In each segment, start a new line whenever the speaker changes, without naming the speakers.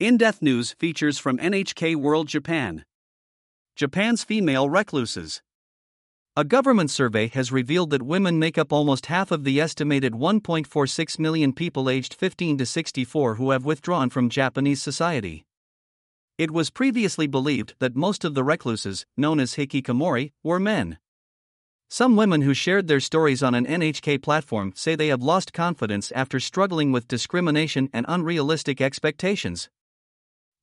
In Depth News features from NHK World Japan. Japan's female recluses. A government survey has revealed that women make up almost half of the estimated 1.46 million people aged 15 to 64 who have withdrawn from Japanese society. It was previously believed that most of the recluses, known as hikikomori, were men. Some women who shared their stories on an NHK platform say they have lost confidence after struggling with discrimination and unrealistic expectations.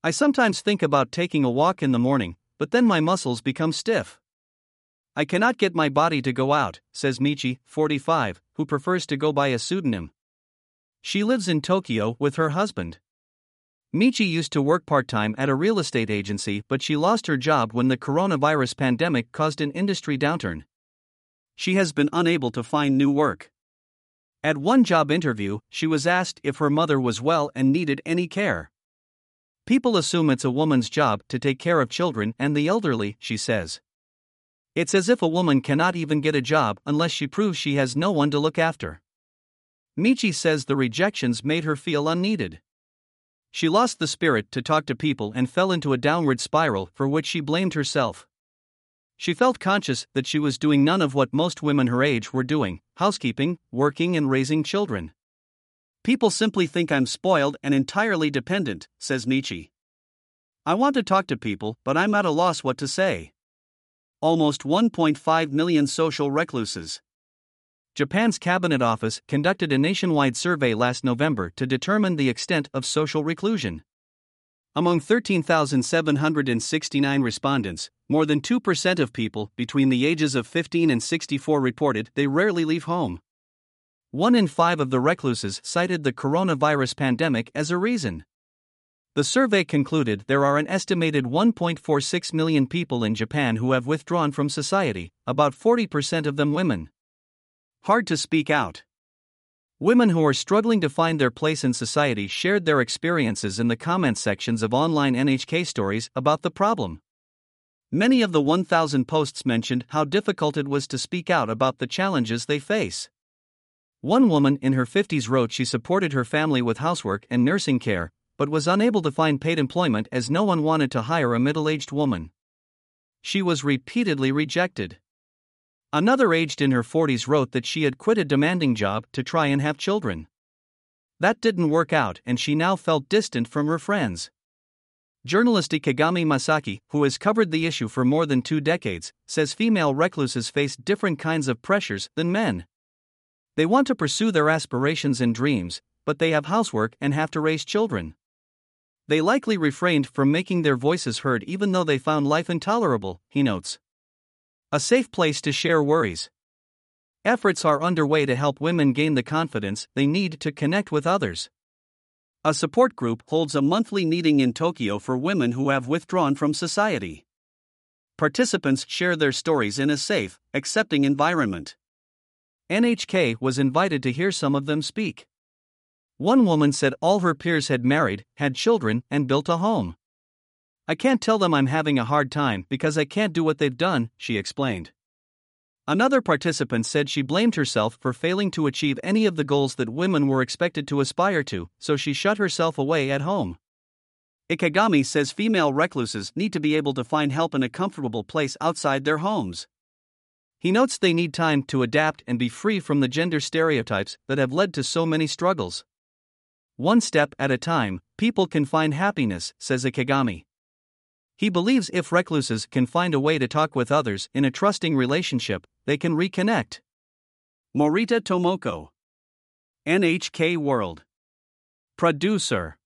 I sometimes think about taking a walk in the morning, but then my muscles become stiff. I cannot get my body to go out, says Michi, 45, who prefers to go by a pseudonym. She lives in Tokyo with her husband. Michi used to work part time at a real estate agency, but she lost her job when the coronavirus pandemic caused an industry downturn. She has been unable to find new work. At one job interview, she was asked if her mother was well and needed any care. People assume it's a woman's job to take care of children and the elderly, she says. It's as if a woman cannot even get a job unless she proves she has no one to look after. Michi says the rejections made her feel unneeded. She lost the spirit to talk to people and fell into a downward spiral for which she blamed herself. She felt conscious that she was doing none of what most women her age were doing housekeeping, working, and raising children. People simply think I'm spoiled and entirely dependent, says Michi. I want to talk to people, but I'm at a loss what to say almost 1.5 million social recluses. Japan's Cabinet Office conducted a nationwide survey last November to determine the extent of social reclusion. Among 13,769 respondents, more than 2% of people between the ages of 15 and 64 reported they rarely leave home. One in five of the recluses cited the coronavirus pandemic as a reason. The survey concluded there are an estimated 1.46 million people in Japan who have withdrawn from society, about 40% of them women. Hard to speak out. Women who are struggling to find their place in society shared their experiences in the comment sections of online NHK stories about the problem. Many of the 1,000 posts mentioned how difficult it was to speak out about the challenges they face. One woman in her 50s wrote she supported her family with housework and nursing care, but was unable to find paid employment as no one wanted to hire a middle aged woman. She was repeatedly rejected. Another aged in her 40s wrote that she had quit a demanding job to try and have children. That didn't work out, and she now felt distant from her friends. Journalist Ikegami Masaki, who has covered the issue for more than two decades, says female recluses face different kinds of pressures than men. They want to pursue their aspirations and dreams, but they have housework and have to raise children. They likely refrained from making their voices heard even though they found life intolerable, he notes. A safe place to share worries. Efforts are underway to help women gain the confidence they need to connect with others. A support group holds a monthly meeting in Tokyo for women who have withdrawn from society. Participants share their stories in a safe, accepting environment. NHK was invited to hear some of them speak. One woman said all her peers had married, had children, and built a home. I can't tell them I'm having a hard time because I can't do what they've done, she explained. Another participant said she blamed herself for failing to achieve any of the goals that women were expected to aspire to, so she shut herself away at home. Ikegami says female recluses need to be able to find help in a comfortable place outside their homes. He notes they need time to adapt and be free from the gender stereotypes that have led to so many struggles. One step at a time, people can find happiness, says Ikegami. He believes if recluses can find a way to talk with others in a trusting relationship, they can reconnect. Morita Tomoko. NHK World. Producer